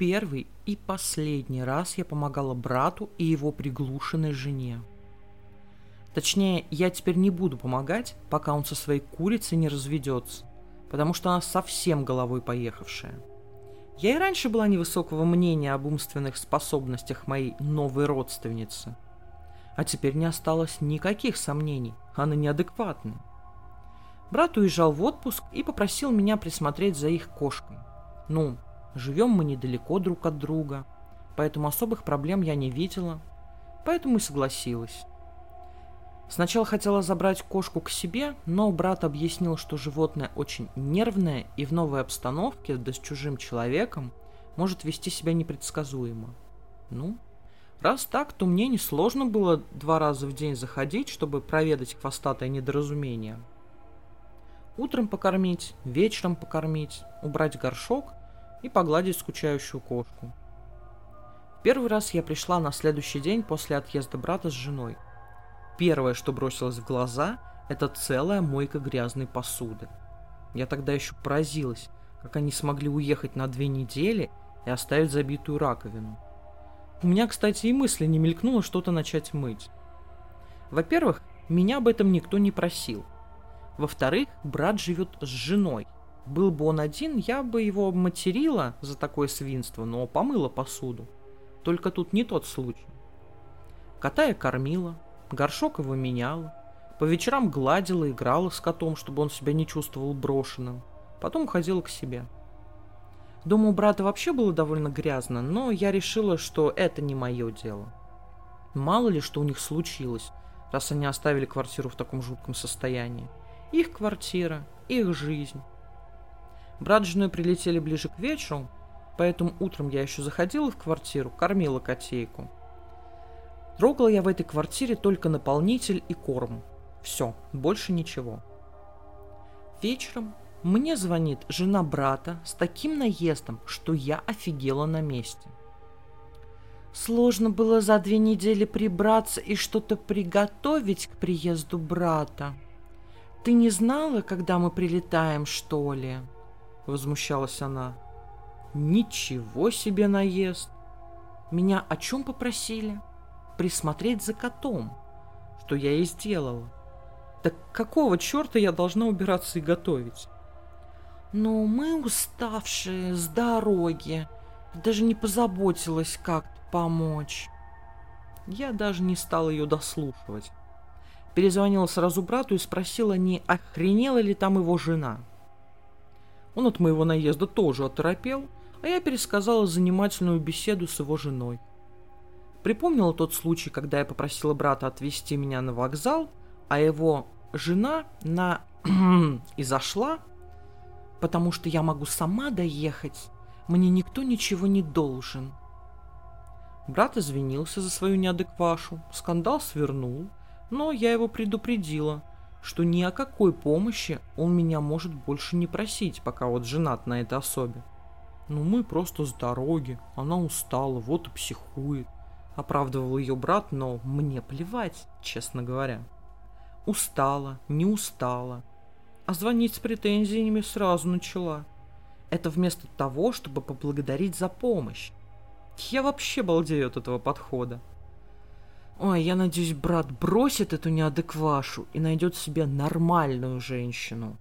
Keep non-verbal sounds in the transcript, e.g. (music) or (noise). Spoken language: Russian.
первый и последний раз я помогала брату и его приглушенной жене. Точнее, я теперь не буду помогать, пока он со своей курицей не разведется, потому что она совсем головой поехавшая. Я и раньше была невысокого мнения об умственных способностях моей новой родственницы. А теперь не осталось никаких сомнений, она неадекватная. Брат уезжал в отпуск и попросил меня присмотреть за их кошкой. Ну, живем мы недалеко друг от друга, поэтому особых проблем я не видела, поэтому и согласилась. Сначала хотела забрать кошку к себе, но брат объяснил, что животное очень нервное и в новой обстановке, да с чужим человеком, может вести себя непредсказуемо. Ну, раз так, то мне несложно было два раза в день заходить, чтобы проведать хвостатое недоразумение. Утром покормить, вечером покормить, убрать горшок и погладить скучающую кошку. Первый раз я пришла на следующий день после отъезда брата с женой – Первое, что бросилось в глаза, это целая мойка грязной посуды. Я тогда еще поразилась, как они смогли уехать на две недели и оставить забитую раковину. У меня, кстати, и мысли не мелькнуло что-то начать мыть. Во-первых, меня об этом никто не просил. Во-вторых, брат живет с женой. Был бы он один, я бы его материла за такое свинство, но помыла посуду. Только тут не тот случай. Кота я кормила, Горшок его меняла. По вечерам гладила, играла с котом, чтобы он себя не чувствовал брошенным. Потом уходила к себе. Дома у брата вообще было довольно грязно, но я решила, что это не мое дело. Мало ли, что у них случилось, раз они оставили квартиру в таком жутком состоянии. Их квартира, их жизнь. Брат с женой прилетели ближе к вечеру, поэтому утром я еще заходила в квартиру, кормила котейку – Трогал я в этой квартире только наполнитель и корм. Все, больше ничего. Вечером мне звонит жена брата с таким наездом, что я офигела на месте. Сложно было за две недели прибраться и что-то приготовить к приезду брата. Ты не знала, когда мы прилетаем, что ли? Возмущалась она. Ничего себе наезд. Меня о чем попросили? присмотреть за котом, что я и сделала. Так какого черта я должна убираться и готовить? Но мы уставшие, с дороги. Даже не позаботилась как-то помочь. Я даже не стала ее дослушивать. Перезвонила сразу брату и спросила, не охренела ли там его жена. Он от моего наезда тоже оторопел, а я пересказала занимательную беседу с его женой. Припомнила тот случай, когда я попросила брата отвезти меня на вокзал, а его жена на (clears throat) и зашла, потому что я могу сама доехать. Мне никто ничего не должен. Брат извинился за свою неадеквашу, скандал свернул, но я его предупредила, что ни о какой помощи он меня может больше не просить, пока вот женат на этой особе. Ну мы просто с дороги, она устала, вот и психует оправдывал ее брат, но мне плевать, честно говоря. Устала, не устала. А звонить с претензиями сразу начала. Это вместо того, чтобы поблагодарить за помощь. Я вообще балдею от этого подхода. Ой, я надеюсь, брат бросит эту неадеквашу и найдет себе нормальную женщину.